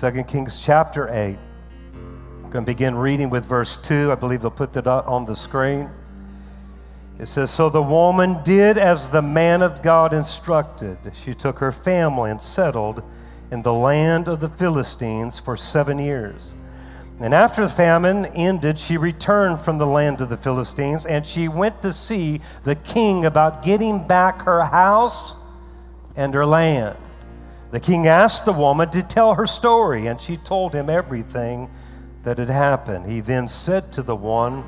2 Kings chapter 8. I'm going to begin reading with verse 2. I believe they'll put that on the screen. It says, So the woman did as the man of God instructed. She took her family and settled in the land of the Philistines for seven years. And after the famine ended, she returned from the land of the Philistines and she went to see the king about getting back her house and her land. The king asked the woman to tell her story, and she told him everything that had happened. He then said to the one,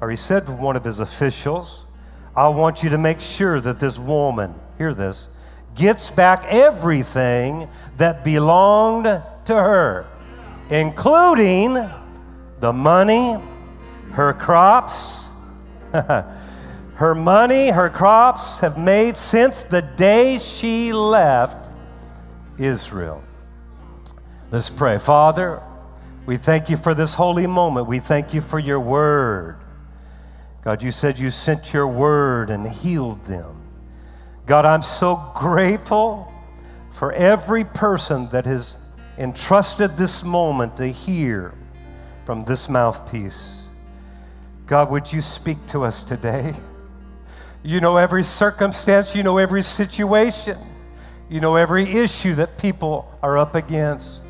or he said to one of his officials, I want you to make sure that this woman, hear this, gets back everything that belonged to her, including the money, her crops. her money, her crops have made since the day she left Israel. Let's pray. Father, we thank you for this holy moment. We thank you for your word. God, you said you sent your word and healed them. God, I'm so grateful for every person that has entrusted this moment to hear from this mouthpiece. God, would you speak to us today? You know every circumstance, you know every situation, you know every issue that people are up against.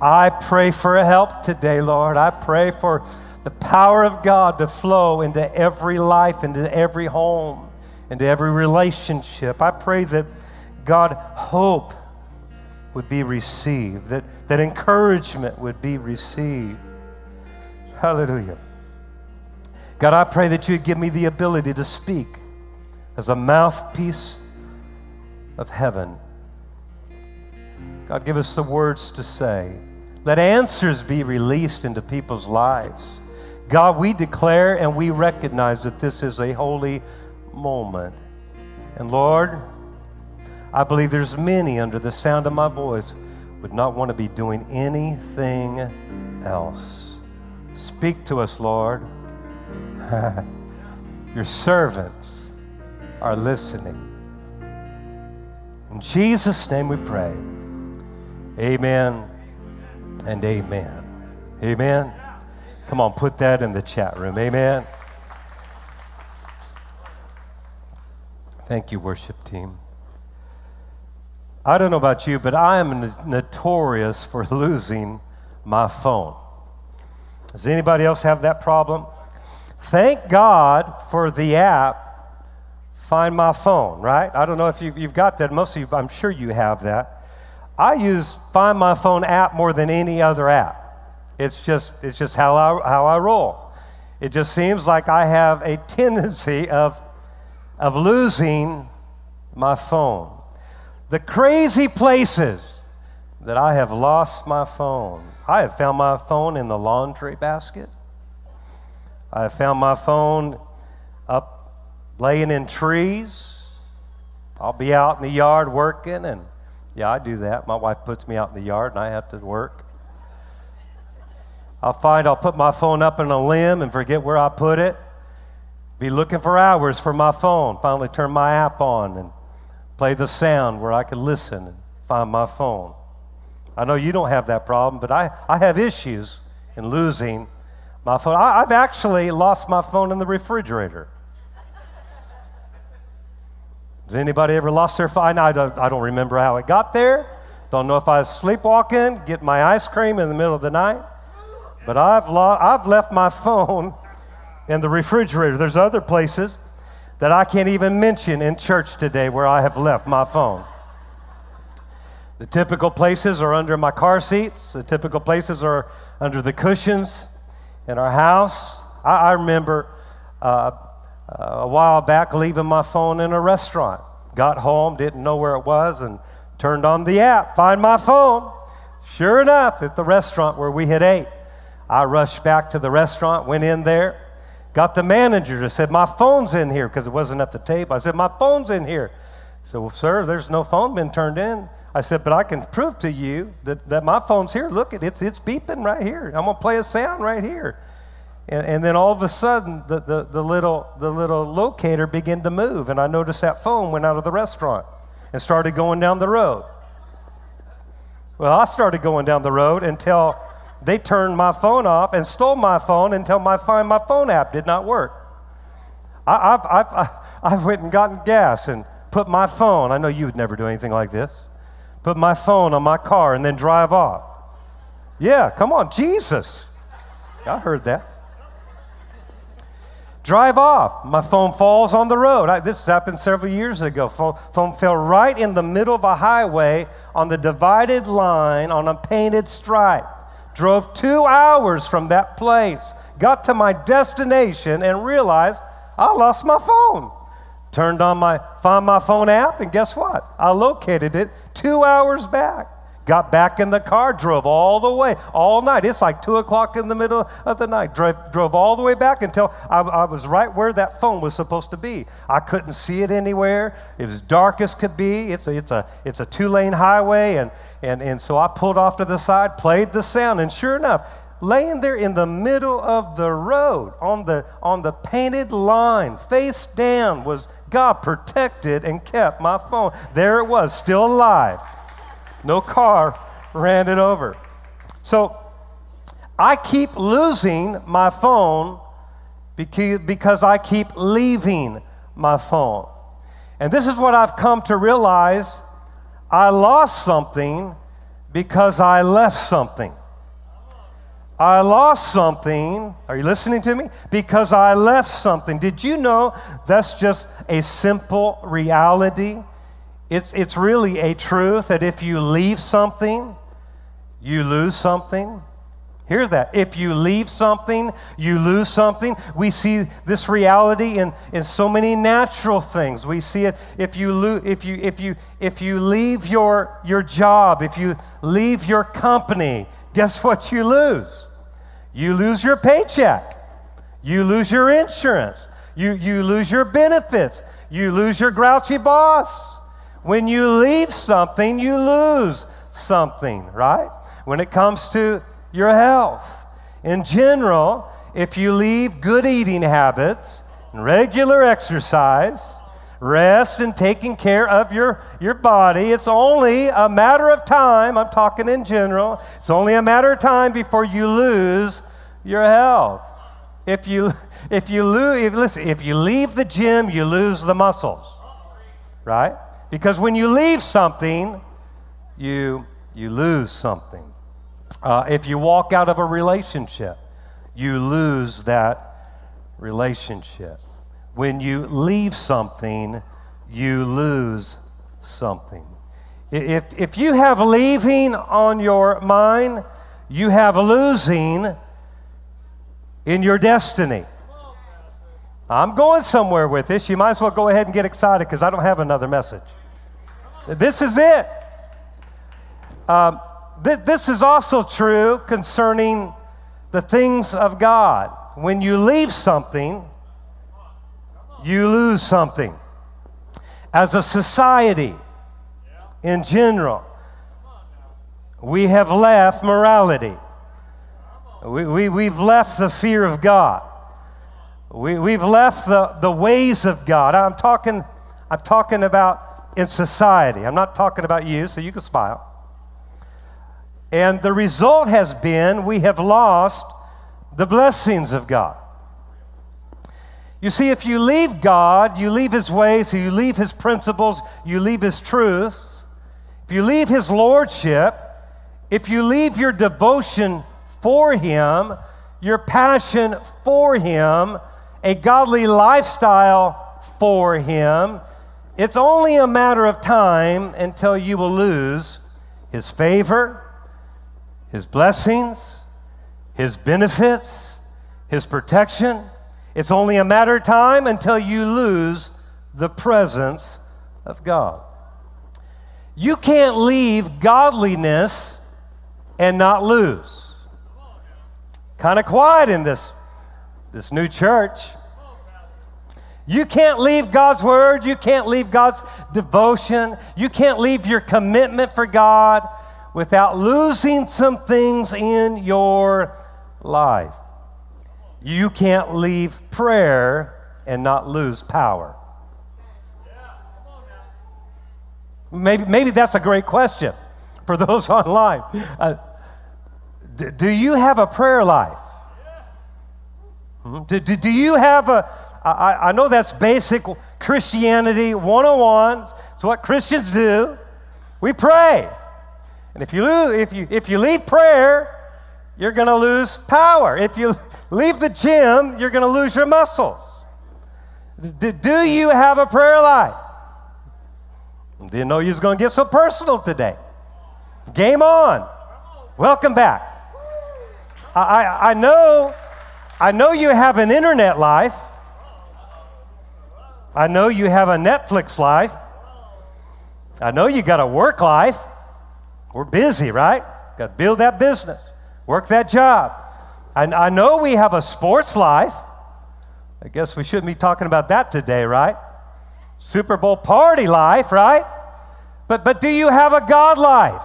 I pray for help today, Lord. I pray for the power of God to flow into every life, into every home, into every relationship. I pray that God, hope would be received, that, that encouragement would be received. Hallelujah. God, I pray that you would give me the ability to speak as a mouthpiece of heaven. God, give us the words to say. Let answers be released into people's lives. God, we declare and we recognize that this is a holy moment. And Lord, I believe there's many under the sound of my voice would not want to be doing anything else. Speak to us, Lord. Your servants are listening. In Jesus' name we pray. Amen and amen. Amen. Come on, put that in the chat room. Amen. Thank you, worship team. I don't know about you, but I am notorious for losing my phone. Does anybody else have that problem? Thank God for the app Find My Phone, right? I don't know if you've, you've got that. Most of you, I'm sure you have that. I use Find My Phone app more than any other app. It's just, it's just how, I, how I roll. It just seems like I have a tendency of, of losing my phone. The crazy places that I have lost my phone. I have found my phone in the laundry basket. I have found my phone up laying in trees. I'll be out in the yard working, and yeah, I do that. My wife puts me out in the yard, and I have to work. I'll find I'll put my phone up in a limb and forget where I put it. Be looking for hours for my phone. Finally, turn my app on and play the sound where I can listen and find my phone. I know you don't have that problem, but I, I have issues in losing my phone. I, have actually lost my phone in the refrigerator. Has anybody ever lost their phone? I don't, I don't remember how it got there. Don't know if I was sleepwalking, get my ice cream in the middle of the night. But I've, lo- I've left my phone in the refrigerator. There's other places that I can't even mention in church today where I have left my phone. The typical places are under my car seats, the typical places are under the cushions in our house. I, I remember uh, a while back leaving my phone in a restaurant. Got home, didn't know where it was, and turned on the app, find my phone. Sure enough, at the restaurant where we had ate. I rushed back to the restaurant, went in there, got the manager to said, My phone's in here because it wasn't at the table. I said, My phone's in here. He said, Well, sir, there's no phone been turned in. I said, But I can prove to you that, that my phone's here. Look, at it's, it's beeping right here. I'm to play a sound right here. And, and then all of a sudden, the, the, the, little, the little locator began to move, and I noticed that phone went out of the restaurant and started going down the road. Well, I started going down the road until they turned my phone off and stole my phone until my Find My Phone app did not work. I, I've, I've, I've went and gotten gas and put my phone, I know you would never do anything like this, put my phone on my car and then drive off. Yeah, come on, Jesus. I heard that. Drive off. My phone falls on the road. I, this happened several years ago. Phone, phone fell right in the middle of a highway on the divided line on a painted stripe. Drove two hours from that place. Got to my destination and realized I lost my phone. Turned on my Find My Phone app, and guess what? I located it two hours back. Got back in the car, drove all the way, all night. It's like 2 o'clock in the middle of the night. Drove, drove all the way back until I, I was right where that phone was supposed to be. I couldn't see it anywhere. It was dark as could be. It's a, it's a, it's a two lane highway. And, and, and so I pulled off to the side, played the sound, and sure enough, laying there in the middle of the road on the, on the painted line, face down, was God protected and kept my phone. There it was, still alive. No car ran it over. So I keep losing my phone because I keep leaving my phone. And this is what I've come to realize I lost something because I left something. I lost something. Are you listening to me? Because I left something. Did you know that's just a simple reality? It's, it's really a truth that if you leave something, you lose something. Hear that. If you leave something, you lose something. We see this reality in, in so many natural things. We see it if you, if you, if you, if you leave your, your job, if you leave your company, guess what you lose? You lose your paycheck. You lose your insurance. You, you lose your benefits. You lose your grouchy boss. When you leave something, you lose something, right? When it comes to your health. In general, if you leave good eating habits, regular exercise, rest, and taking care of your, your body, it's only a matter of time. I'm talking in general. It's only a matter of time before you lose your health. If you, if you lose, if, listen, if you leave the gym, you lose the muscles, right? Because when you leave something, you, you lose something. Uh, if you walk out of a relationship, you lose that relationship. When you leave something, you lose something. If, if you have leaving on your mind, you have losing in your destiny. I'm going somewhere with this. You might as well go ahead and get excited because I don't have another message. This is it. Um, th- this is also true concerning the things of God. When you leave something, you lose something. As a society, in general, we have left morality. We, we, we've left the fear of God. We, we've left the, the ways of God. I'm talking, I'm talking about in society. I'm not talking about you, so you can smile. And the result has been we have lost the blessings of God. You see, if you leave God, you leave His ways, you leave His principles, you leave His truths, if you leave His lordship, if you leave your devotion for Him, your passion for Him, a godly lifestyle for Him, it's only a matter of time until you will lose His favor, His blessings, His benefits, His protection. It's only a matter of time until you lose the presence of God. You can't leave godliness and not lose kind of quiet in this, this new church. You can't leave God's word. You can't leave God's devotion. You can't leave your commitment for God without losing some things in your life. You can't leave prayer and not lose power. Maybe, maybe that's a great question for those online. Uh, d- do you have a prayer life? Hmm? Do, do, do you have a, I, I know that's basic Christianity 101. It's what Christians do. We pray. And if you, lose, if you, if you leave prayer, you're going to lose power. If you leave the gym, you're going to lose your muscles. D- do you have a prayer life? Didn't know you was going to get so personal today. Game on. Welcome back. I, I, I know I know you have an internet life. I know you have a Netflix life. I know you got a work life. We're busy, right? Got to build that business, work that job. I, I know we have a sports life. I guess we shouldn't be talking about that today, right? Super Bowl party life, right? But, but do you have a God life?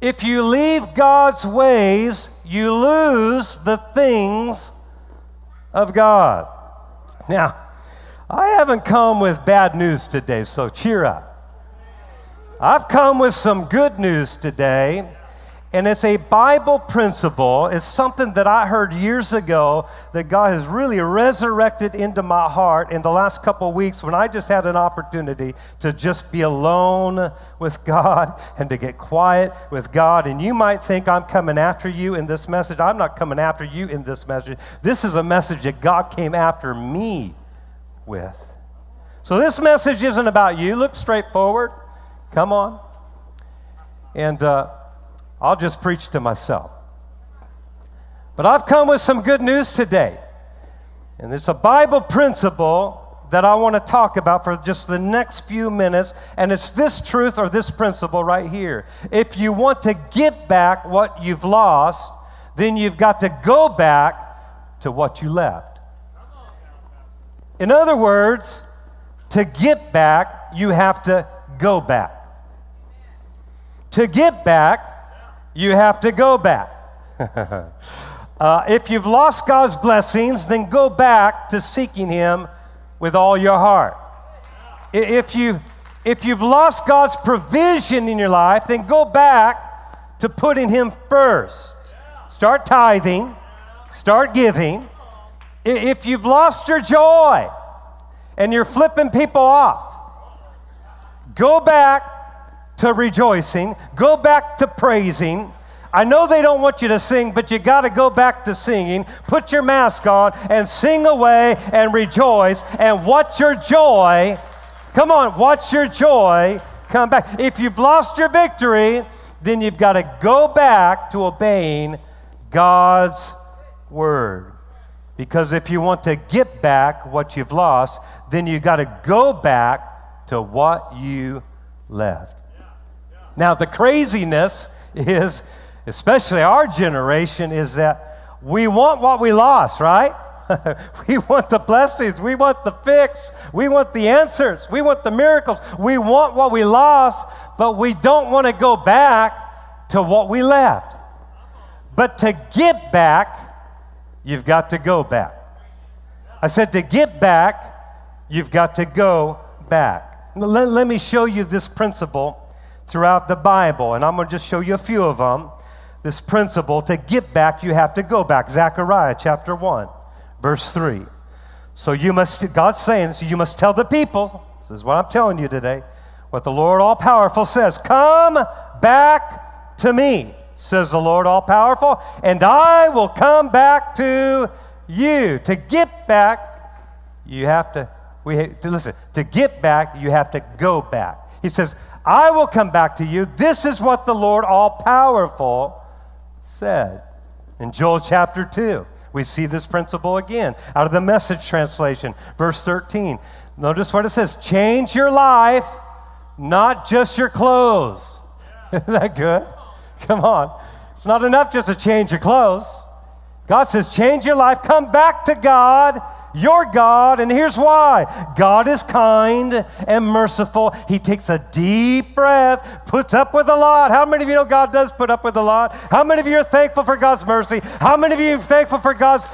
If you leave God's ways, you lose the things of God. Now, I haven't come with bad news today, so cheer up. I've come with some good news today. And it's a Bible principle. It's something that I heard years ago that God has really resurrected into my heart in the last couple weeks when I just had an opportunity to just be alone with God and to get quiet with God. And you might think I'm coming after you in this message. I'm not coming after you in this message. This is a message that God came after me with. So this message isn't about you. Look straight forward. Come on. And, uh, I'll just preach to myself. But I've come with some good news today. And it's a Bible principle that I want to talk about for just the next few minutes. And it's this truth or this principle right here. If you want to get back what you've lost, then you've got to go back to what you left. In other words, to get back, you have to go back. To get back, you have to go back. uh, if you've lost God's blessings, then go back to seeking Him with all your heart. If, you, if you've lost God's provision in your life, then go back to putting Him first. Start tithing, start giving. If you've lost your joy and you're flipping people off, go back to rejoicing, go back to praising. I know they don't want you to sing, but you got to go back to singing. Put your mask on and sing away and rejoice and watch your joy. Come on, watch your joy come back. If you've lost your victory, then you've got to go back to obeying God's word. Because if you want to get back what you've lost, then you've got to go back to what you left. Now, the craziness is, especially our generation, is that we want what we lost, right? we want the blessings. We want the fix. We want the answers. We want the miracles. We want what we lost, but we don't want to go back to what we left. But to get back, you've got to go back. I said to get back, you've got to go back. Let, let me show you this principle throughout the Bible, and I'm going to just show you a few of them. This principle to get back, you have to go back. Zechariah chapter 1, verse 3. So you must, God's saying, so you must tell the people, this is what I'm telling you today, what the Lord all powerful says Come back to me, says the Lord all powerful, and I will come back to you. To get back, you have to, we, to listen, to get back, you have to go back. He says, I will come back to you. This is what the Lord all powerful said. In Joel chapter 2, we see this principle again out of the message translation, verse 13. Notice what it says change your life, not just your clothes. Isn't that good? Come on. It's not enough just to change your clothes. God says, change your life, come back to God your God, and here's why God is kind and merciful. He takes a deep breath, puts up with a lot. How many of you know God does put up with a lot? How many of you are thankful for God's mercy? How many of you are thankful for God's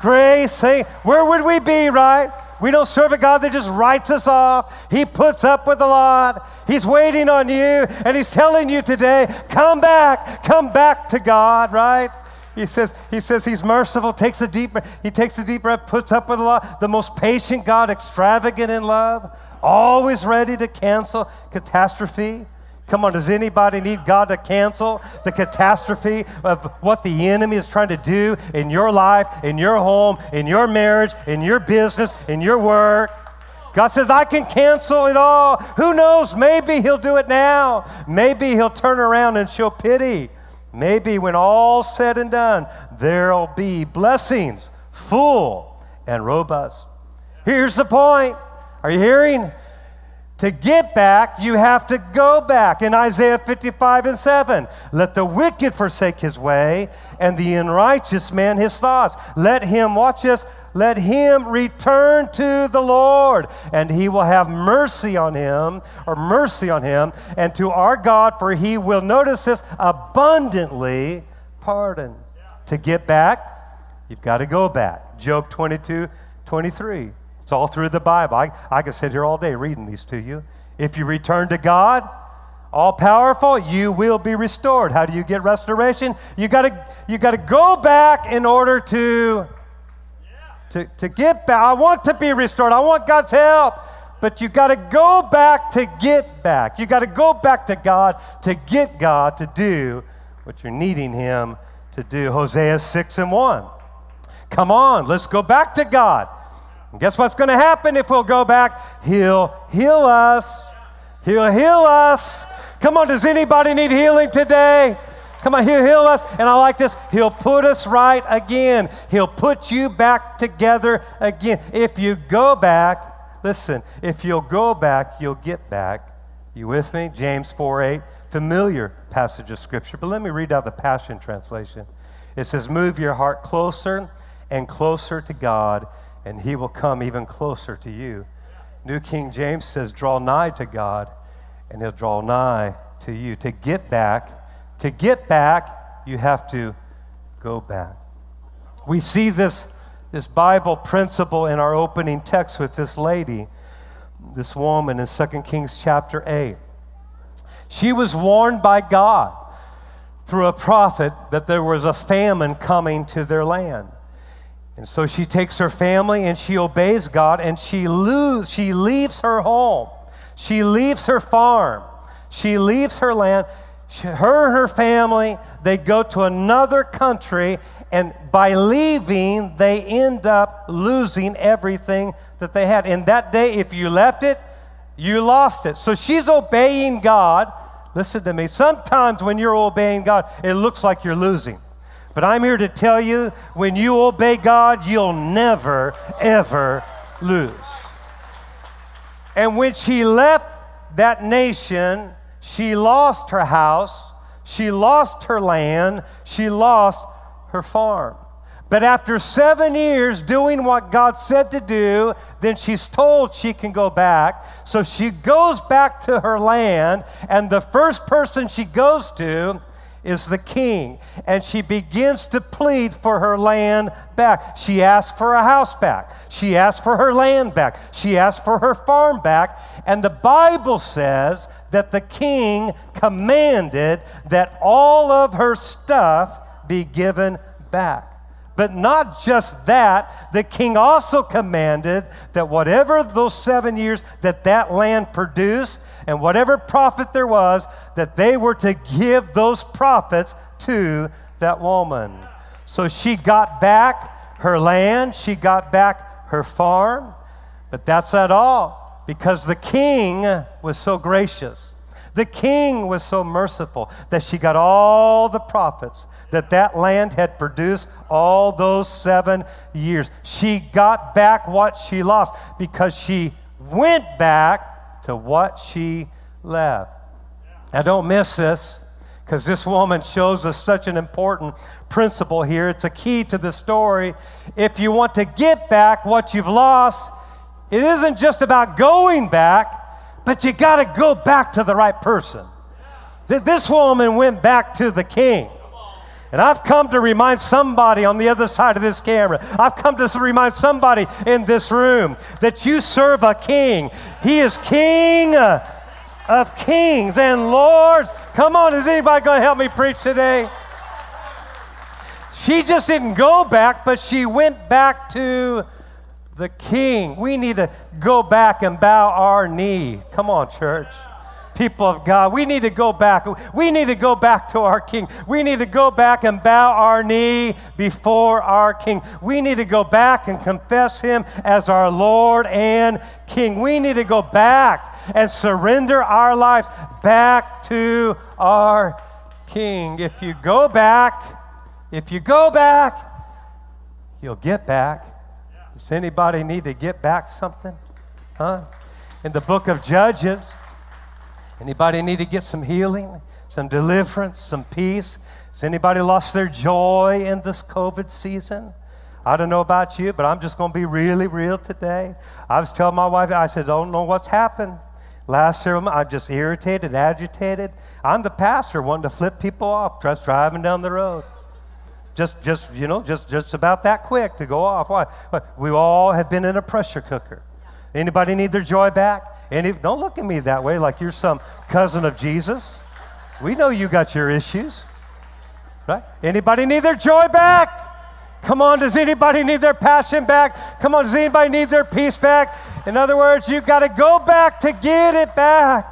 grace? Say, where would we be, right? We don't serve a God that just writes us off. He puts up with a lot. He's waiting on you, and He's telling you today, come back, come back to God, right? He says, he says he's merciful, takes a deep breath. He takes a deep breath, puts up with a lot. The most patient God, extravagant in love, always ready to cancel catastrophe. Come on, does anybody need God to cancel the catastrophe of what the enemy is trying to do in your life, in your home, in your marriage, in your business, in your work? God says, I can cancel it all. Who knows? Maybe He'll do it now. Maybe He'll turn around and show pity. Maybe when all's said and done, there'll be blessings, full and robust. Here's the point. Are you hearing? To get back, you have to go back. In Isaiah 55 and 7, let the wicked forsake his way, and the unrighteous man his thoughts. Let him, watch this, let him return to the Lord, and he will have mercy on him, or mercy on him, and to our God, for he will, notice this, abundantly pardon. To get back, you've got to go back. Job 22, 23. It's all through the Bible. I, I could sit here all day reading these to you. If you return to God, all powerful, you will be restored. How do you get restoration? You gotta you gotta go back in order to, to, to get back. I want to be restored. I want God's help. But you got to go back to get back. You got to go back to God to get God to do what you're needing Him to do. Hosea 6 and 1. Come on, let's go back to God. And guess what's going to happen if we'll go back? He'll heal us. He'll heal us. Come on, does anybody need healing today? Come on, he'll heal us. And I like this. He'll put us right again. He'll put you back together again. If you go back, listen, if you'll go back, you'll get back. You with me? James 4 8, familiar passage of scripture. But let me read out the Passion Translation. It says, Move your heart closer and closer to God and he will come even closer to you. New King James says, draw nigh to God, and he'll draw nigh to you. To get back, to get back, you have to go back. We see this, this Bible principle in our opening text with this lady, this woman in 2 Kings chapter 8. She was warned by God through a prophet that there was a famine coming to their land. And so she takes her family and she obeys God and she, lose, she leaves her home. She leaves her farm. She leaves her land. Her and her family, they go to another country, and by leaving, they end up losing everything that they had. In that day, if you left it, you lost it. So she's obeying God. Listen to me. Sometimes when you're obeying God, it looks like you're losing. But I'm here to tell you when you obey God, you'll never, ever lose. And when she left that nation, she lost her house, she lost her land, she lost her farm. But after seven years doing what God said to do, then she's told she can go back. So she goes back to her land, and the first person she goes to is the king. And she begins to plead for her land back. She asks for a house back. She asks for her land back. She asks for her farm back. And the Bible says that the king commanded that all of her stuff be given back. But not just that, the king also commanded that whatever those seven years that that land produced, and whatever profit there was, that they were to give those profits to that woman. So she got back her land, she got back her farm, but that's not all because the king was so gracious. The king was so merciful that she got all the profits that that land had produced all those seven years. She got back what she lost because she went back to what she left. Now, don't miss this because this woman shows us such an important principle here. It's a key to the story. If you want to get back what you've lost, it isn't just about going back, but you got to go back to the right person. This woman went back to the king. And I've come to remind somebody on the other side of this camera, I've come to remind somebody in this room that you serve a king. He is king uh, of kings and lords. Come on, is anybody going to help me preach today? She just didn't go back, but she went back to the king. We need to go back and bow our knee. Come on, church people of God. We need to go back. We need to go back to our King. We need to go back and bow our knee before our King. We need to go back and confess Him as our Lord and King. We need to go back and surrender our lives back to our King. If you go back, if you go back, you'll get back. Does anybody need to get back something? Huh? In the book of Judges, Anybody need to get some healing, some deliverance, some peace? Has anybody lost their joy in this COVID season? I don't know about you, but I'm just going to be really real today. I was telling my wife, I said, I don't know what's happened. Last months, I'm just irritated, agitated. I'm the pastor wanting to flip people off, just driving down the road. Just, just you know, just, just about that quick to go off. Why? We all have been in a pressure cooker. Anybody need their joy back? Any, don't look at me that way like you're some cousin of Jesus. We know you got your issues. Right? Anybody need their joy back? Come on, does anybody need their passion back? Come on, does anybody need their peace back? In other words, you've got to go back to get it back.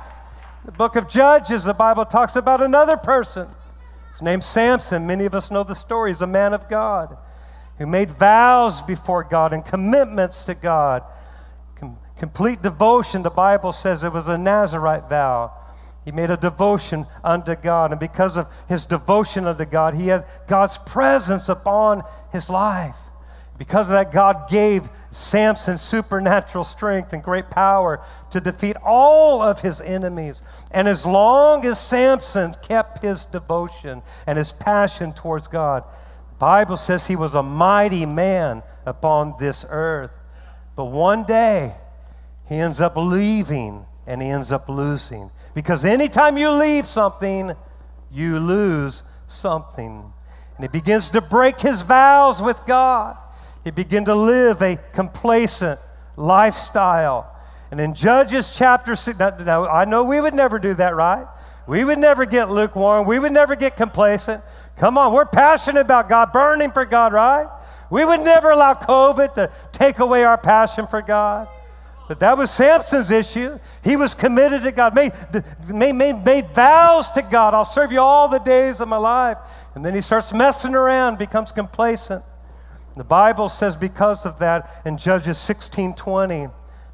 The book of Judges, the Bible talks about another person. His name's Samson. Many of us know the story. He's a man of God who made vows before God and commitments to God complete devotion, the Bible says it was a Nazarite vow. He made a devotion unto God. And because of his devotion unto God, he had God's presence upon his life. Because of that, God gave Samson supernatural strength and great power to defeat all of his enemies. And as long as Samson kept his devotion and his passion towards God, the Bible says he was a mighty man upon this earth. But one day, he ends up leaving and he ends up losing. Because anytime you leave something, you lose something. And he begins to break his vows with God. He begins to live a complacent lifestyle. And in Judges chapter 6, now, I know we would never do that, right? We would never get lukewarm. We would never get complacent. Come on, we're passionate about God, burning for God, right? We would never allow COVID to take away our passion for God. But that was Samson's issue. He was committed to God, made, made, made vows to God. I'll serve you all the days of my life. And then he starts messing around, becomes complacent. The Bible says because of that in Judges 16 20,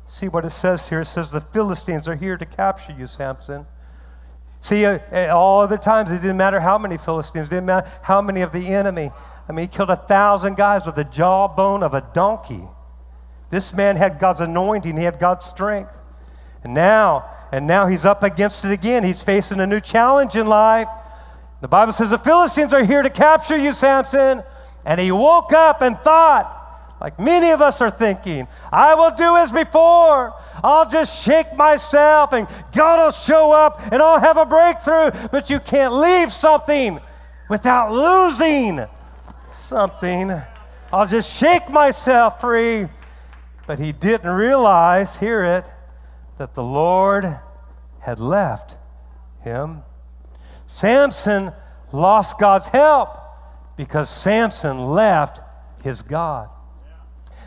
see what it says here. It says, The Philistines are here to capture you, Samson. See, uh, uh, all other times, it didn't matter how many Philistines, it didn't matter how many of the enemy. I mean, he killed a thousand guys with the jawbone of a donkey. This man had God's anointing, he had God's strength. And now, and now he's up against it again. He's facing a new challenge in life. The Bible says the Philistines are here to capture you, Samson. And he woke up and thought, like many of us are thinking, I will do as before. I'll just shake myself and God will show up and I'll have a breakthrough. But you can't leave something without losing something. I'll just shake myself free but he didn't realize, hear it, that the Lord had left him. Samson lost God's help because Samson left his God.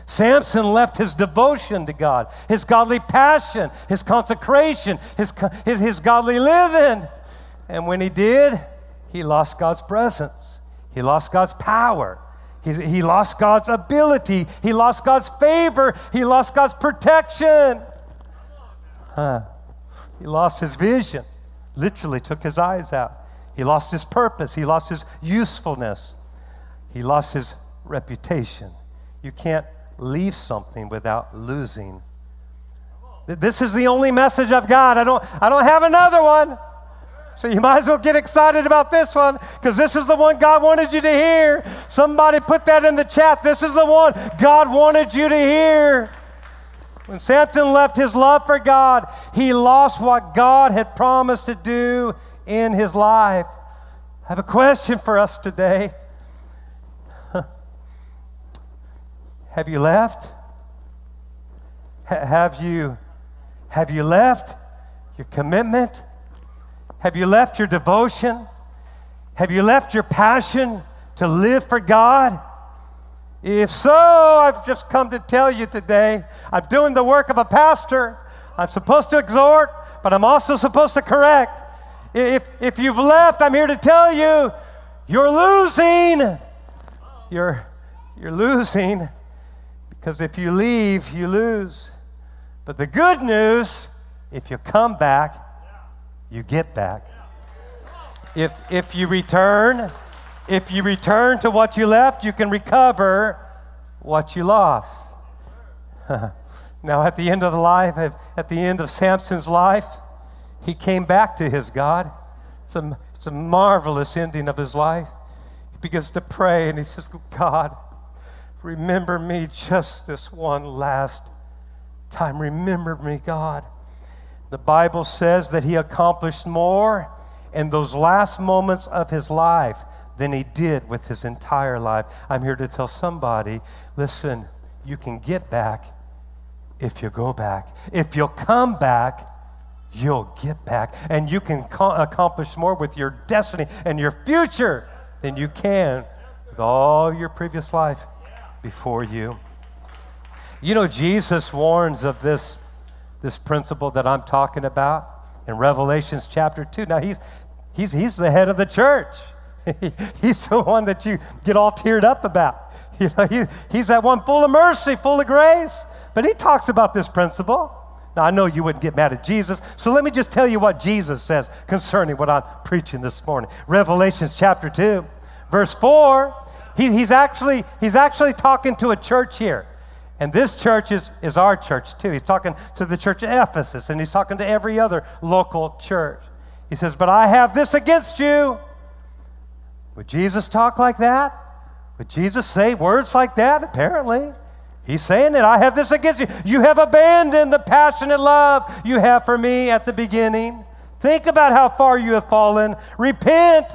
Samson left his devotion to God, his godly passion, his consecration, his, his, his godly living. And when he did, he lost God's presence, he lost God's power, he, he lost God's ability. He lost God's favor. He lost God's protection. Huh. He lost his vision. Literally took his eyes out. He lost his purpose. He lost his usefulness. He lost his reputation. You can't leave something without losing. This is the only message I've got. I don't, I don't have another one. So you might as well get excited about this one because this is the one God wanted you to hear. Somebody put that in the chat. This is the one God wanted you to hear. When Samson left his love for God, he lost what God had promised to do in his life. I have a question for us today. Have you left? have you have you left your commitment? Have you left your devotion? Have you left your passion to live for God? If so, I've just come to tell you today I'm doing the work of a pastor. I'm supposed to exhort, but I'm also supposed to correct. If, if you've left, I'm here to tell you you're losing. You're, you're losing because if you leave, you lose. But the good news, if you come back, you get back. If, if you return, if you return to what you left, you can recover what you lost. now, at the end of the life, at the end of Samson's life, he came back to his God. It's a, it's a marvelous ending of his life. He begins to pray and he says, God, remember me just this one last time. Remember me, God. The Bible says that he accomplished more in those last moments of his life than he did with his entire life. I'm here to tell somebody listen, you can get back if you go back. If you'll come back, you'll get back. And you can co- accomplish more with your destiny and your future than you can with all your previous life before you. You know, Jesus warns of this, this principle that I'm talking about in Revelations chapter 2. Now, he's, he's, he's the head of the church. he's the one that you get all teared up about. You know, he, he's that one full of mercy, full of grace. But he talks about this principle. Now, I know you wouldn't get mad at Jesus, so let me just tell you what Jesus says concerning what I'm preaching this morning. Revelations chapter 2, verse 4. He, he's, actually, he's actually talking to a church here. And this church is, is our church too. He's talking to the church of Ephesus and he's talking to every other local church. He says, But I have this against you. Would Jesus talk like that? Would Jesus say words like that? Apparently. He's saying it. I have this against you. You have abandoned the passionate love you have for me at the beginning. Think about how far you have fallen. Repent.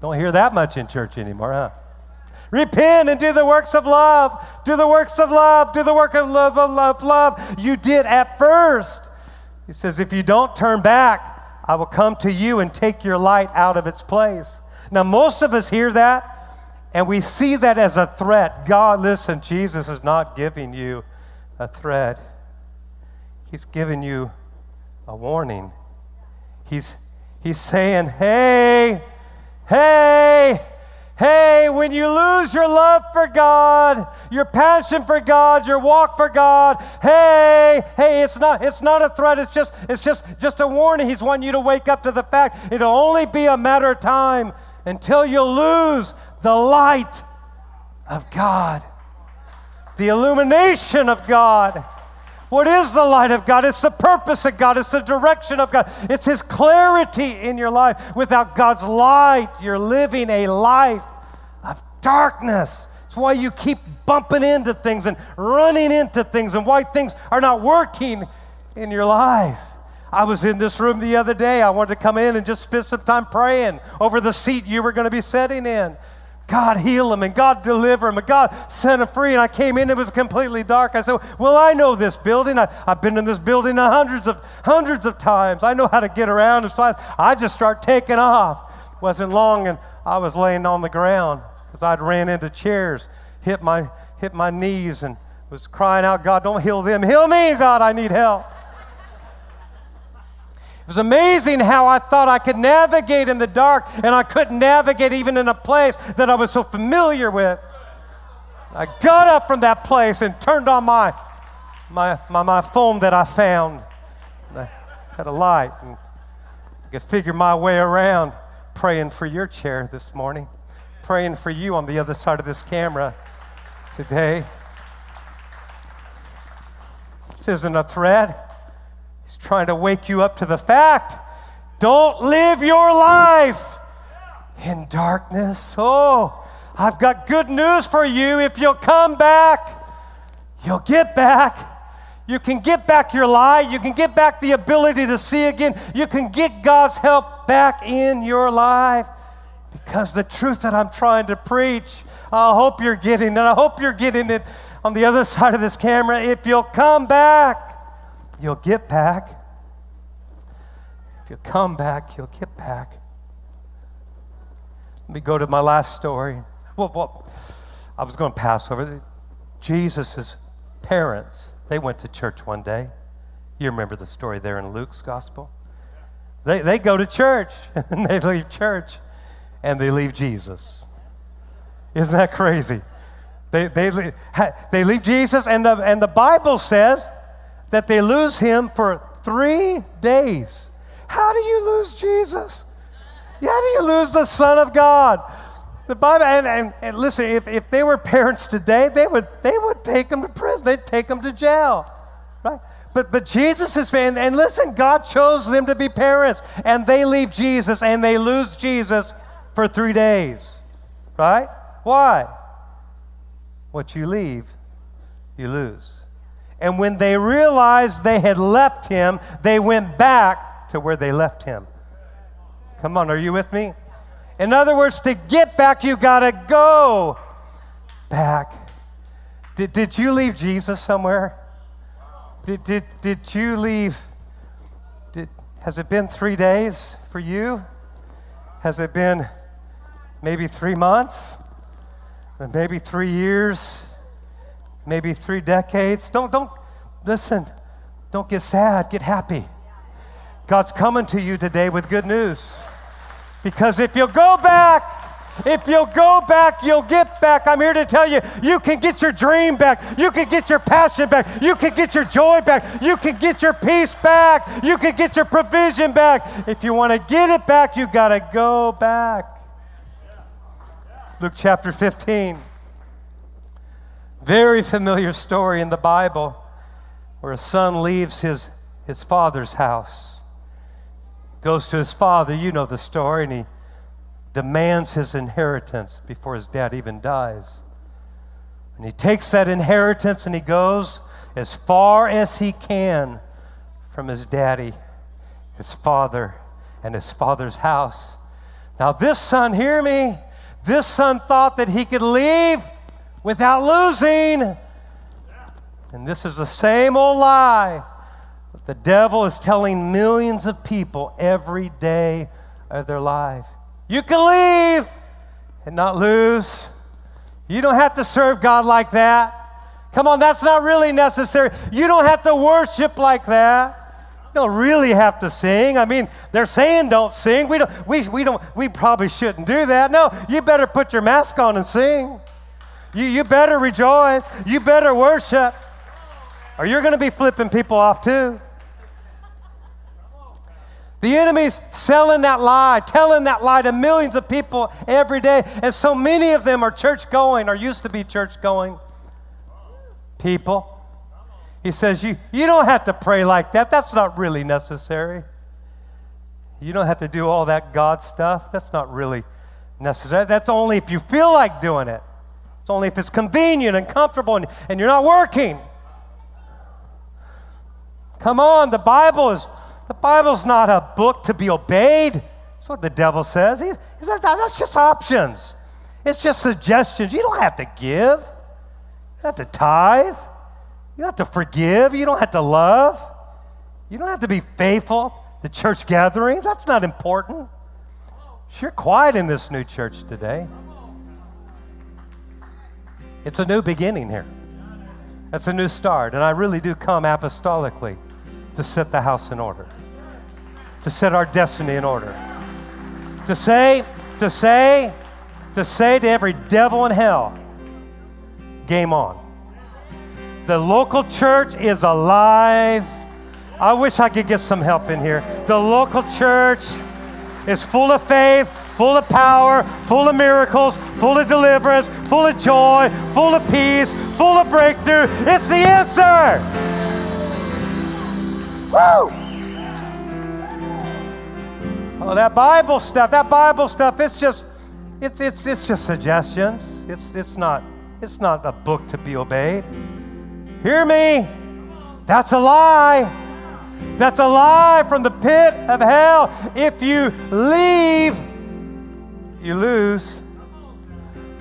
Don't hear that much in church anymore, huh? Repent and do the works of love. Do the works of love. Do the work of love, of love, love you did at first. He says, if you don't turn back, I will come to you and take your light out of its place. Now, most of us hear that and we see that as a threat. God, listen, Jesus is not giving you a threat, He's giving you a warning. He's, he's saying, hey, hey, Hey, when you lose your love for God, your passion for God, your walk for God, hey, hey, it's not it's not a threat, it's just it's just just a warning. He's wanting you to wake up to the fact it'll only be a matter of time until you lose the light of God. The illumination of God. What is the light of God? It's the purpose of God. It's the direction of God. It's His clarity in your life. Without God's light, you're living a life of darkness. It's why you keep bumping into things and running into things and why things are not working in your life. I was in this room the other day. I wanted to come in and just spend some time praying over the seat you were going to be sitting in. God heal him and God deliver him and God set him free. And I came in, it was completely dark. I said, Well, I know this building. I, have been in this building hundreds of hundreds of times. I know how to get around. And so I, I just start taking off. Wasn't long and I was laying on the ground because I'd ran into chairs, hit my hit my knees and was crying out, God, don't heal them. Heal me, God, I need help. It was amazing how I thought I could navigate in the dark, and I couldn't navigate even in a place that I was so familiar with. I got up from that place and turned on my, my, my, my phone that I found. I had a light and I could figure my way around praying for your chair this morning, praying for you on the other side of this camera today. This isn't a threat trying to wake you up to the fact don't live your life in darkness. Oh, I've got good news for you. If you'll come back, you'll get back. You can get back your light. You can get back the ability to see again. You can get God's help back in your life. Because the truth that I'm trying to preach, I hope you're getting it. I hope you're getting it on the other side of this camera. If you'll come back, you'll get back. If you come back, you'll get back. Let me go to my last story. Well, well I was going to pass over. Jesus' parents, they went to church one day. You remember the story there in Luke's gospel? They, they go to church and they leave church and they leave Jesus. Isn't that crazy? They, they, they leave Jesus, and the, and the Bible says that they lose him for three days. How do you lose Jesus? How do you lose the Son of God? The Bible, and, and, and listen, if, if they were parents today, they would, they would take them to prison, they'd take them to jail, right? But, but Jesus is, and, and listen, God chose them to be parents, and they leave Jesus and they lose Jesus for three days, right? Why? What you leave, you lose. And when they realized they had left him, they went back to where they left him. Come on, are you with me? In other words, to get back, you got to go back. Did, did you leave Jesus somewhere? Did, did, did you leave? Did, has it been three days for you? Has it been maybe three months? Maybe three years? Maybe three decades? Don't, don't, listen, don't get sad, get happy. God's coming to you today with good news. Because if you'll go back, if you'll go back, you'll get back. I'm here to tell you, you can get your dream back. You can get your passion back. You can get your joy back. You can get your peace back. You can get your provision back. If you want to get it back, you got to go back. Luke chapter 15. Very familiar story in the Bible where a son leaves his, his father's house goes to his father. You know the story, and he demands his inheritance before his dad even dies. And he takes that inheritance and he goes as far as he can from his daddy, his father, and his father's house. Now, this son, hear me, this son thought that he could leave without losing. And this is the same old lie the devil is telling millions of people every day of their life you can leave and not lose. You don't have to serve God like that. Come on, that's not really necessary. You don't have to worship like that. You don't really have to sing. I mean, they're saying don't sing. We don't we, we don't we probably shouldn't do that. No, you better put your mask on and sing. You you better rejoice. You better worship. Or you're going to be flipping people off too. The enemy's selling that lie, telling that lie to millions of people every day. And so many of them are church going or used to be church going people. He says, you, you don't have to pray like that. That's not really necessary. You don't have to do all that God stuff. That's not really necessary. That's only if you feel like doing it. It's only if it's convenient and comfortable and, and you're not working. Come on, the Bible is the Bible's not a book to be obeyed. That's what the devil says. He, he that's just options. It's just suggestions. You don't have to give. You don't have to tithe. You don't have to forgive. You don't have to love. You don't have to be faithful to church gatherings. That's not important. You're quiet in this new church today. It's a new beginning here. It's a new start. And I really do come apostolically to set the house in order to set our destiny in order. To say, to say, to say to every devil in hell, game on. The local church is alive. I wish I could get some help in here. The local church is full of faith, full of power, full of miracles, full of deliverance, full of joy, full of peace, full of breakthrough. It's the answer. Woo! Oh, that Bible stuff, that Bible stuff, it's just, it's, it's, it's just suggestions. It's, it's, not, it's not a book to be obeyed. Hear me? That's a lie. That's a lie from the pit of hell. If you leave, you lose.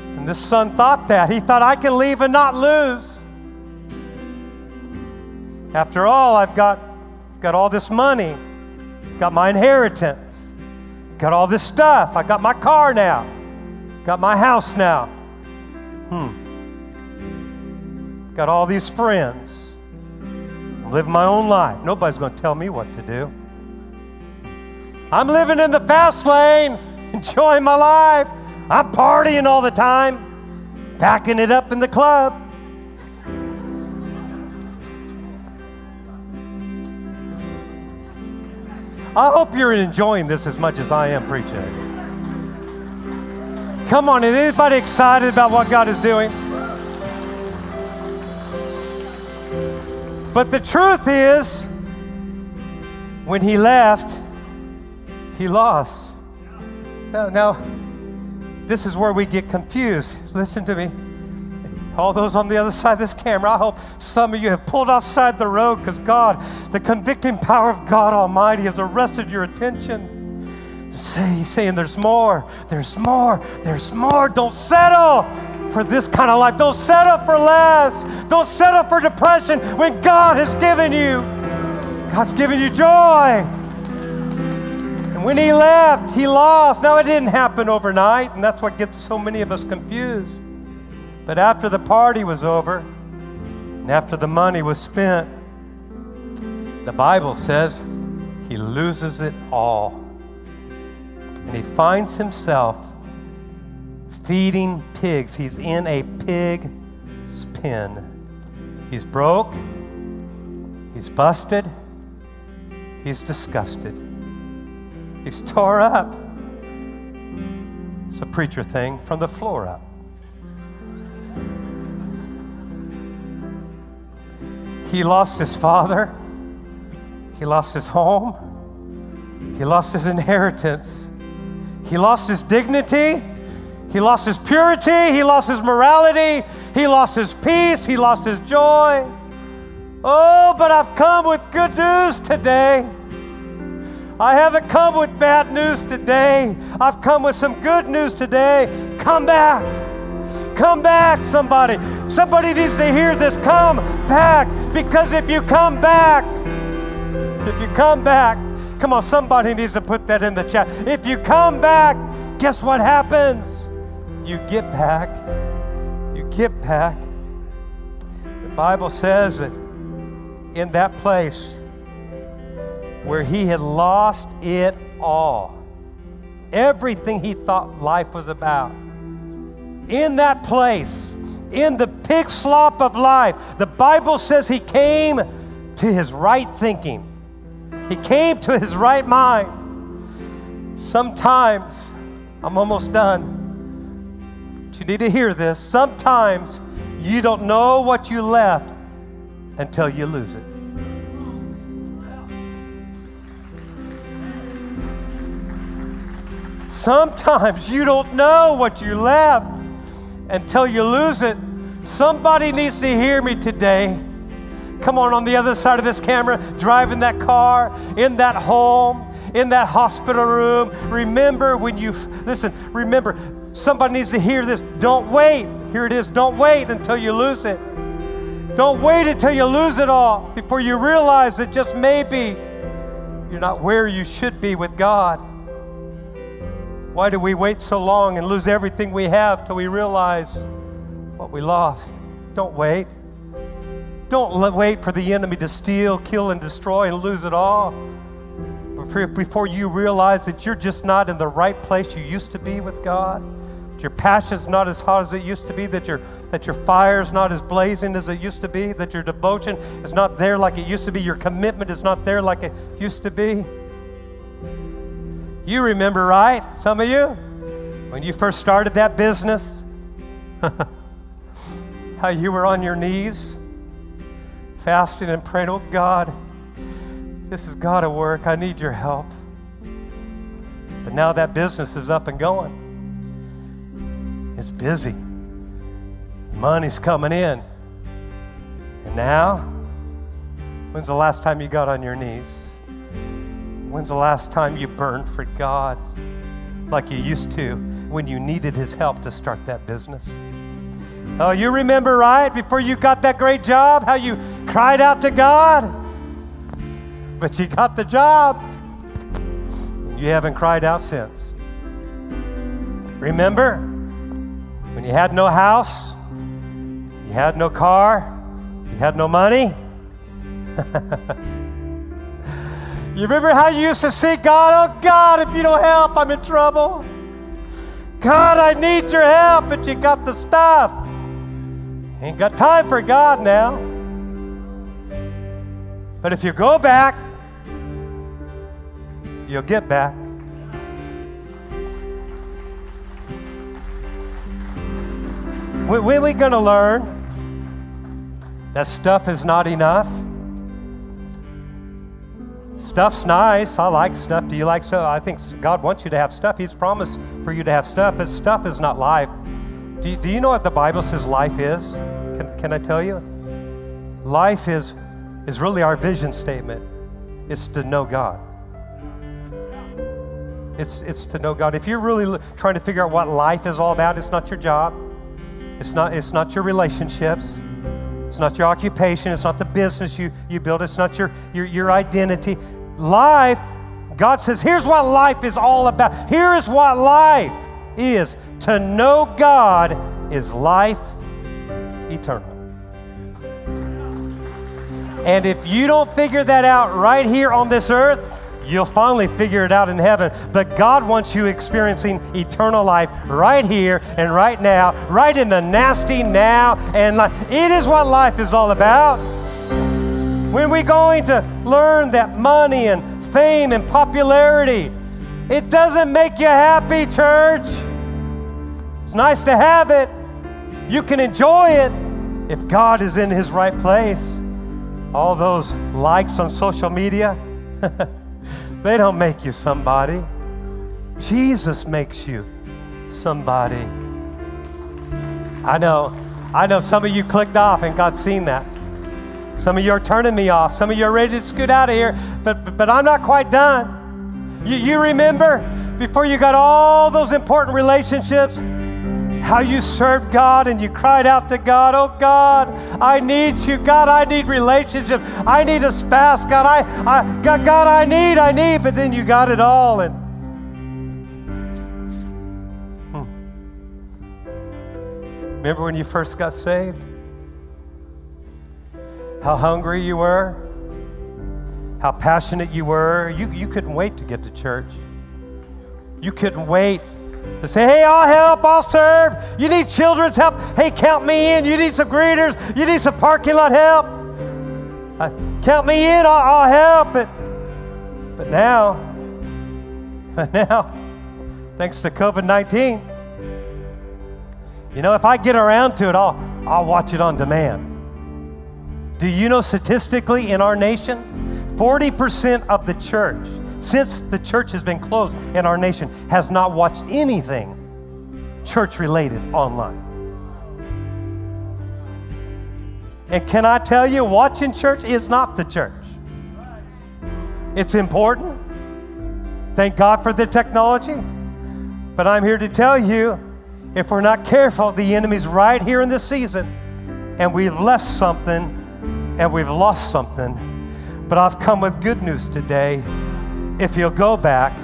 And this son thought that. He thought, I can leave and not lose. After all, I've got, got all this money, got my inheritance, got all this stuff. I got my car now, got my house now. Hmm. Got all these friends. I'm living my own life. Nobody's going to tell me what to do. I'm living in the fast lane, enjoying my life. I'm partying all the time, packing it up in the club. I hope you're enjoying this as much as I am preaching. Come on, is anybody excited about what God is doing? But the truth is, when he left, he lost. Now, now, this is where we get confused. Listen to me. All those on the other side of this camera, I hope some of you have pulled offside the road because God, the convicting power of God Almighty, has arrested your attention. Say, saying, There's more, there's more, there's more. Don't settle for this kind of life. Don't settle for less. Don't settle for depression when God has given you. God's given you joy. When he left, he lost. Now, it didn't happen overnight, and that's what gets so many of us confused. But after the party was over, and after the money was spent, the Bible says he loses it all. And he finds himself feeding pigs. He's in a pig's pen. He's broke, he's busted, he's disgusted. He's tore up. It's a preacher thing from the floor up. He lost his father. He lost his home. He lost his inheritance. He lost his dignity. He lost his purity. He lost his morality. He lost his peace. He lost his joy. Oh, but I've come with good news today. I haven't come with bad news today. I've come with some good news today. Come back. Come back, somebody. Somebody needs to hear this. Come back. Because if you come back, if you come back, come on, somebody needs to put that in the chat. If you come back, guess what happens? You get back. You get back. The Bible says that in that place, where he had lost it all. Everything he thought life was about. In that place, in the pig slop of life, the Bible says he came to his right thinking. He came to his right mind. Sometimes, I'm almost done. But you need to hear this. Sometimes you don't know what you left until you lose it. Sometimes you don't know what you left until you lose it. Somebody needs to hear me today. Come on, on the other side of this camera, driving that car, in that home, in that hospital room. Remember when you, listen, remember, somebody needs to hear this. Don't wait. Here it is. Don't wait until you lose it. Don't wait until you lose it all before you realize that just maybe you're not where you should be with God. Why do we wait so long and lose everything we have till we realize what we lost? Don't wait. Don't wait for the enemy to steal, kill, and destroy and lose it all. Before you realize that you're just not in the right place you used to be with God, that your passion's not as hot as it used to be, that your, that your fire's not as blazing as it used to be, that your devotion is not there like it used to be, your commitment is not there like it used to be. You remember, right? Some of you? When you first started that business? How you were on your knees, fasting and praying, oh God, this has got to work. I need your help. But now that business is up and going. It's busy. Money's coming in. And now, when's the last time you got on your knees? When's the last time you burned for God like you used to? when you needed his help to start that business. Oh, you remember, right? Before you got that great job, how you cried out to God? But you got the job. You haven't cried out since. Remember when you had no house, you had no car, you had no money? you remember how you used to say, God, oh God, if you don't help, I'm in trouble. God, I need your help, but you got the stuff. Ain't got time for God now. But if you go back, you'll get back. When, are we going to learn that stuff is not enough? Stuff's nice. I like stuff. Do you like stuff? I think God wants you to have stuff. He's promised for you to have stuff, but stuff is not life. Do you, do you know what the Bible says life is? Can, can I tell you? Life is, is really our vision statement. It's to know God. It's, it's to know God. If you're really trying to figure out what life is all about, it's not your job. It's not, it's not your relationships. It's not your occupation. It's not the business you, you build. It's not your, your, your identity. Life, God says, here's what life is all about. Here is what life is. To know God is life eternal. And if you don't figure that out right here on this earth, you'll finally figure it out in heaven. But God wants you experiencing eternal life right here and right now, right in the nasty now. And it is what life is all about. When we going to learn that money and fame and popularity, it doesn't make you happy, church. It's nice to have it. You can enjoy it if God is in his right place. All those likes on social media, they don't make you somebody. Jesus makes you somebody. I know, I know some of you clicked off and God's seen that. Some of you are turning me off. Some of you are ready to scoot out of here, but, but, I'm not quite done. You, you remember before you got all those important relationships, how you served God and you cried out to God, oh God, I need you. God, I need relationship. I need a spouse. God, I, I God, God, I need, I need. But then you got it all and hmm. Remember when you first got saved? How hungry you were? How passionate you were? You, you couldn't wait to get to church. You couldn't wait to say, hey, I'll help, I'll serve. You need children's help. Hey, count me in. You need some greeters. You need some parking lot help. Uh, count me in, I'll, I'll help. But, but now, but now, thanks to COVID 19, you know, if I get around to it, I'll, I'll watch it on demand. Do you know statistically in our nation, 40% of the church since the church has been closed in our nation, has not watched anything church related online. And can I tell you, watching church is not the church. It's important. Thank God for the technology. But I'm here to tell you if we're not careful, the enemy's right here in this season, and we've left something and we've lost something. But I've come with good news today if you'll go back,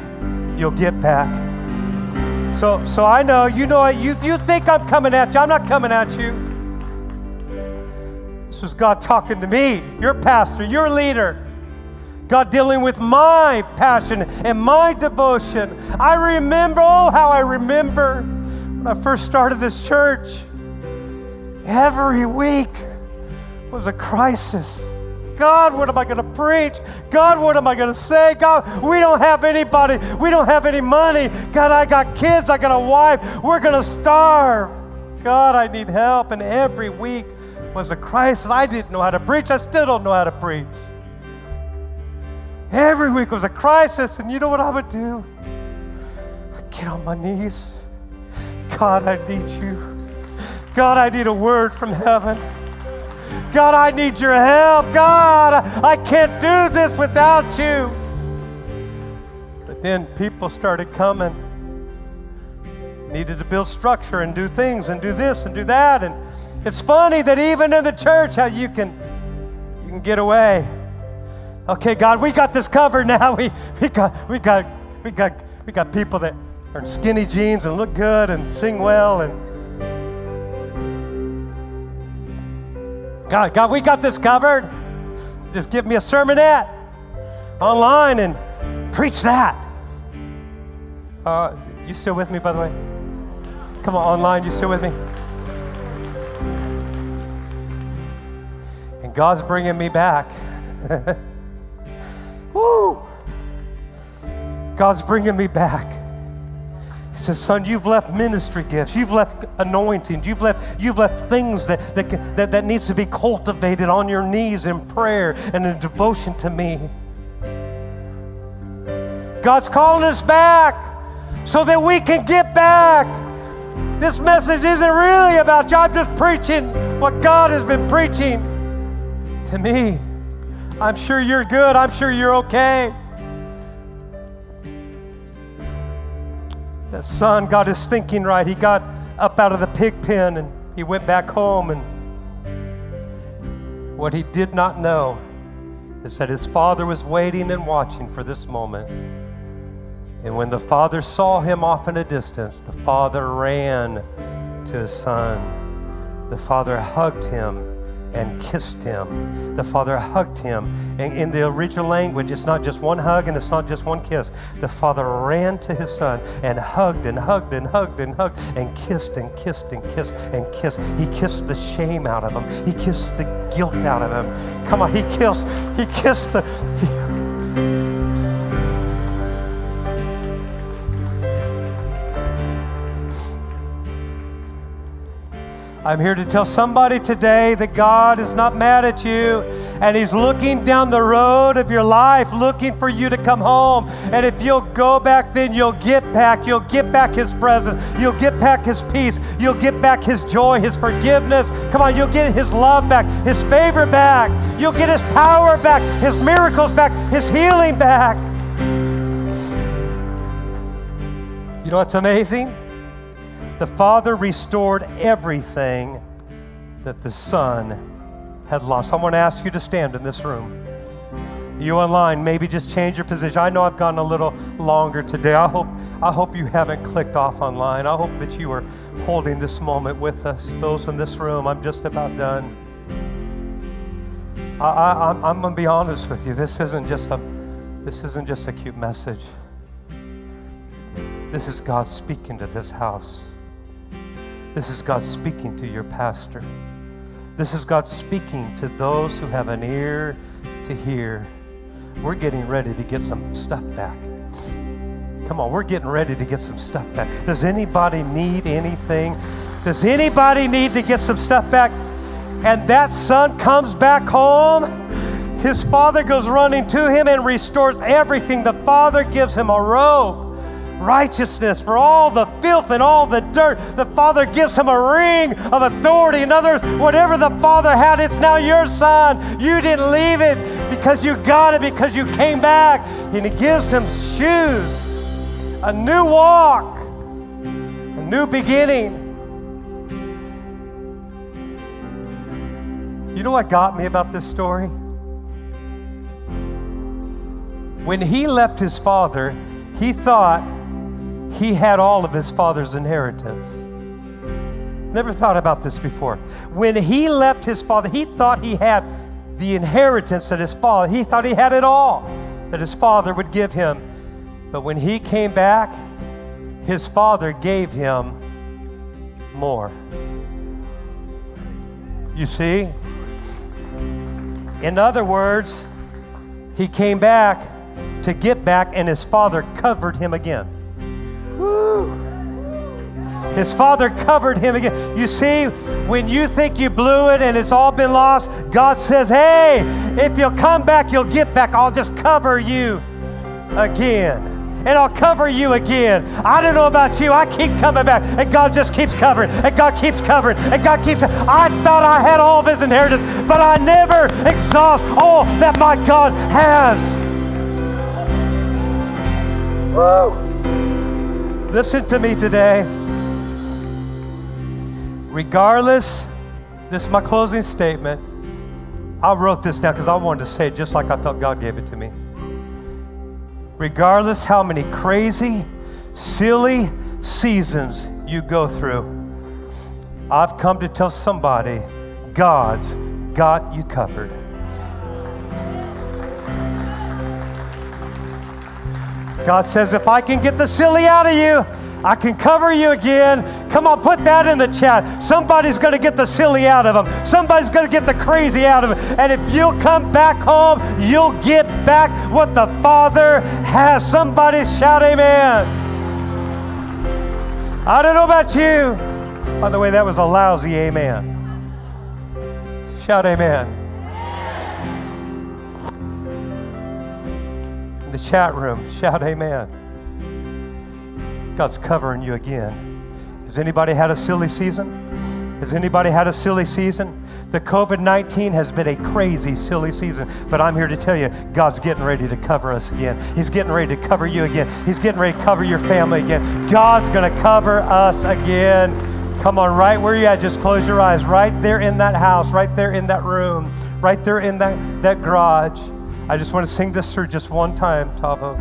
you'll get back. So, so I know, you know, you, you think I'm coming at you. I'm not coming at you. This was God talking to me, your pastor, your leader. God dealing with my passion and my devotion. I remember, oh, how I remember when I first started this church. Every week was a crisis. God, what am I going to preach? God, what am I going to say? God, we don't have anybody. We don't have any money. God, I got kids. I got a wife. We're going to starve. God, I need help. And every week was a crisis. I didn't know how to preach. I still don't know how to preach. Every week was a crisis. And you know what I would do? I'd get on my knees. God, I need you. God, I need a word from heaven. God, I need your help. God, I can't do this without you. But then people started coming. needed to build structure and do things and do this and do that. And it's funny that even in the church, how you can you can get away. Okay, God, we got this covered now. We we got we got we got we got people that are in skinny jeans and look good and sing well and God, God, we got this covered. Just give me a sermonette online and preach that. Uh, you still with me, by the way? Come on, online, you still with me? And God's bringing me back. Woo! God's bringing me back. He says, Son, you've left ministry gifts. You've left anointings. You've left, you've left things that, that, that, that needs to be cultivated on your knees in prayer and in devotion to me. God's calling us back so that we can get back. This message isn't really about you. I'm just preaching what God has been preaching to me. I'm sure you're good. I'm sure you're okay. That son got his thinking right. He got up out of the pig pen and he went back home. And what he did not know is that his father was waiting and watching for this moment. And when the father saw him off in a distance, the father ran to his son. The father hugged him and kissed him. The father hugged him. And in the original language, it's not just one hug and it's not just one kiss. The father ran to his son and hugged and hugged and hugged and hugged and kissed and kissed and kissed and kissed. He kissed the shame out of him. He kissed the guilt out of him. Come on, he kissed, he kissed the. He, I'm here to tell somebody today that God is not mad at you and He's looking down the road of your life, looking for you to come home. And if you'll go back, then you'll get back. You'll get back His presence. You'll get back His peace. You'll get back His joy, His forgiveness. Come on, you'll get His love back, His favor back. You'll get His power back, His miracles back, His healing back. You know what's amazing? The Father restored everything that the Son had lost. I want to ask you to stand in this room. You online, maybe just change your position. I know I've gone a little longer today. I hope, I hope you haven't clicked off online. I hope that you are holding this moment with us. Those in this room, I'm just about done. I, I'm, I'm going to be honest with you. This isn't just a, this isn't just a cute message. This is God speaking to this house. This is God speaking to your pastor. This is God speaking to those who have an ear to hear. We're getting ready to get some stuff back. Come on, we're getting ready to get some stuff back. Does anybody need anything? Does anybody need to get some stuff back? And that son comes back home. His father goes running to him and restores everything. The father gives him a robe righteousness for all the filth and all the dirt. The Father gives him a ring of authority. In other words, whatever the Father had, it's now your son. You didn't leave it because you got it, because you came back. And he gives him shoes, a new walk, a new beginning. You know what got me about this story? When he left his father, he thought he had all of his father's inheritance. Never thought about this before. When he left his father, he thought he had the inheritance that his father, he thought he had it all that his father would give him. But when he came back, his father gave him more. You see? In other words, he came back to get back, and his father covered him again. His father covered him again. You see, when you think you blew it and it's all been lost, God says, Hey, if you'll come back, you'll get back. I'll just cover you again. And I'll cover you again. I don't know about you. I keep coming back. And God just keeps covering. And God keeps covering. And God keeps. I thought I had all of his inheritance, but I never exhaust all that my God has. Woo! Listen to me today. Regardless, this is my closing statement. I wrote this down because I wanted to say it just like I felt God gave it to me. Regardless how many crazy, silly seasons you go through, I've come to tell somebody God's got you covered. God says, if I can get the silly out of you, I can cover you again. Come on, put that in the chat. Somebody's going to get the silly out of them. Somebody's going to get the crazy out of them. And if you'll come back home, you'll get back what the Father has. Somebody shout amen. I don't know about you. By the way, that was a lousy amen. Shout amen. The chat room, shout amen. God's covering you again. Has anybody had a silly season? Has anybody had a silly season? The COVID 19 has been a crazy, silly season, but I'm here to tell you God's getting ready to cover us again. He's getting ready to cover you again. He's getting ready to cover your family again. God's going to cover us again. Come on, right where you're at, just close your eyes. Right there in that house, right there in that room, right there in that, that garage. I just want to sing this through just one time, Tavo.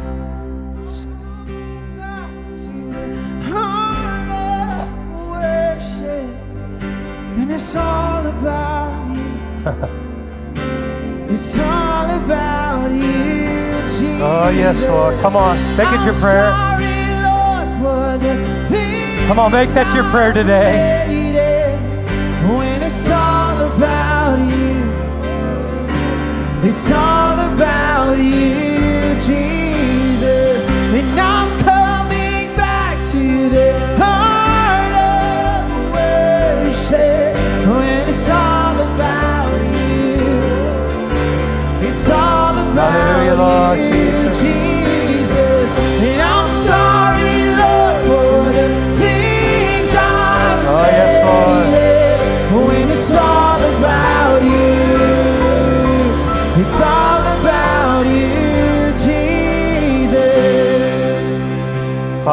And it's all about you. it's all about you, Jesus. Oh, yes, Lord. Come on. Make it your prayer. Come on, make that your prayer today. It's all about you, Jesus. And I'm coming back to heart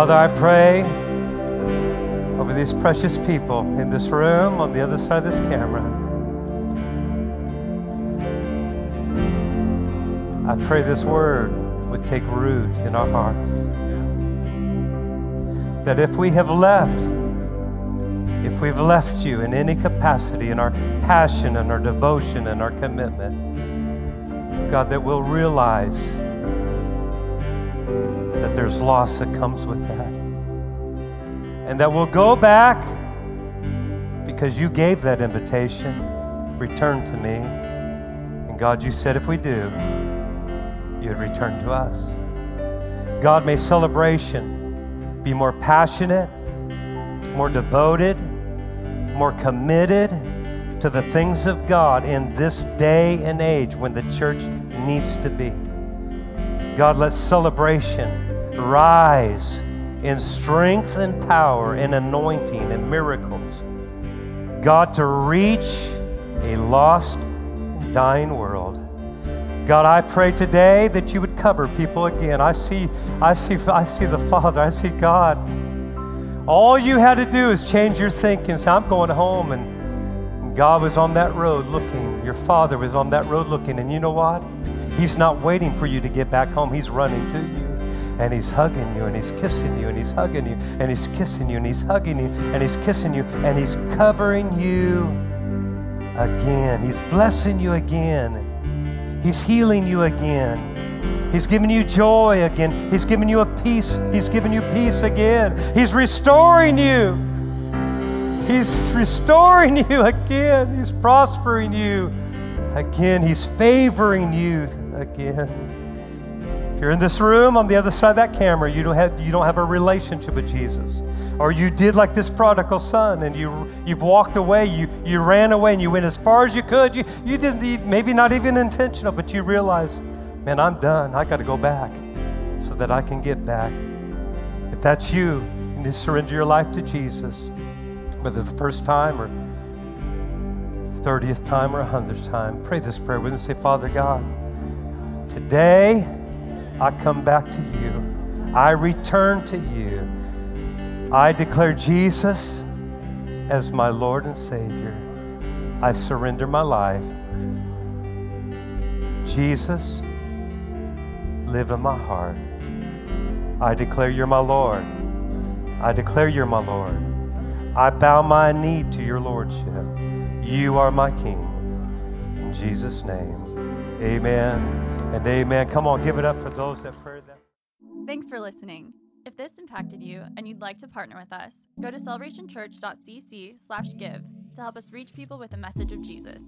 Father, I pray over these precious people in this room, on the other side of this camera. I pray this word would take root in our hearts. That if we have left, if we've left you in any capacity in our passion and our devotion and our commitment, God, that we'll realize that there's loss that comes with that. And that we'll go back because you gave that invitation, return to me. And God, you said if we do, you'd return to us. God, may celebration be more passionate, more devoted, more committed to the things of God in this day and age when the church needs to be. God, let celebration rise in strength and power and anointing and miracles. God, to reach a lost, dying world. God, I pray today that you would cover people again. I see, I see, I see the Father. I see God. All you had to do is change your thinking. Say, I'm going home. And God was on that road looking. Your Father was on that road looking. And you know what? He's not waiting for you to get back home. He's running to you. And he's hugging you and he's kissing you and he's hugging you and he's kissing you and he's hugging you and he's kissing you and he's covering you again. He's blessing you again. He's healing you again. He's giving you joy again. He's giving you a peace. He's giving you peace again. He's restoring you. He's restoring you again. He's prospering you again. He's favoring you again. You're in this room on the other side of that camera, you don't have, you don't have a relationship with Jesus. Or you did like this prodigal son and you, you've walked away, you, you ran away and you went as far as you could. You, you didn't, maybe not even intentional, but you realize, man, I'm done. I got to go back so that I can get back. If that's you, you need to surrender your life to Jesus, whether the first time or 30th time or 100th time. Pray this prayer with me. Say, Father God, today I come back to you. I return to you. I declare Jesus as my Lord and Savior. I surrender my life. Jesus, live in my heart. I declare you're my Lord. I declare you're my Lord. I bow my knee to your Lordship. You are my King. In Jesus' name, amen and amen. Come on, give it up for those that prayed that. Thanks for listening. If this impacted you and you'd like to partner with us, go to celebrationchurch.cc/give to help us reach people with the message of Jesus.